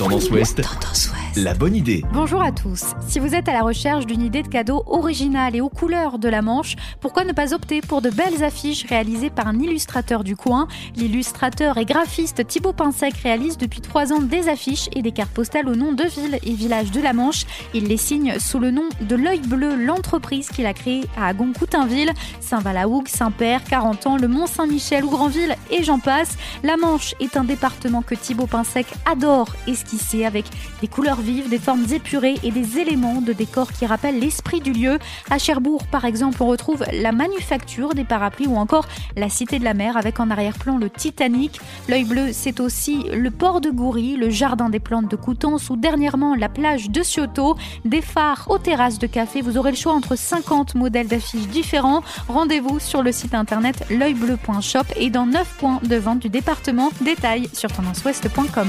Tendance Ouest. La bonne idée. Bonjour à tous. Si vous êtes à la recherche d'une idée de cadeau originale et aux couleurs de la Manche, pourquoi ne pas opter pour de belles affiches réalisées par un illustrateur du coin? L'illustrateur et graphiste Thibaut Pinsec réalise depuis trois ans des affiches et des cartes postales au nom de villes et villages de la Manche. Il les signe sous le nom de l'œil bleu, l'entreprise qu'il a créée à Agon-Coutainville, Saint-Valahougue, Saint-Père, Carentan, le Mont-Saint-Michel ou Granville et j'en passe. La Manche est un département que Thibaut Pinsec adore esquisser avec des couleurs vives, des formes épurées et des éléments de décor qui rappellent l'esprit du lieu. À Cherbourg, par exemple, on retrouve la manufacture des parapluies ou encore la Cité de la Mer avec en arrière-plan le Titanic. L'œil bleu, c'est aussi le port de Goury, le jardin des plantes de Coutances ou dernièrement la plage de Cioto, des phares aux terrasses de café. Vous aurez le choix entre 50 modèles d'affiches différents. Rendez-vous sur le site internet l'œilbleu.shop et dans 9 points de vente du département. Détails sur tendanceouest.com.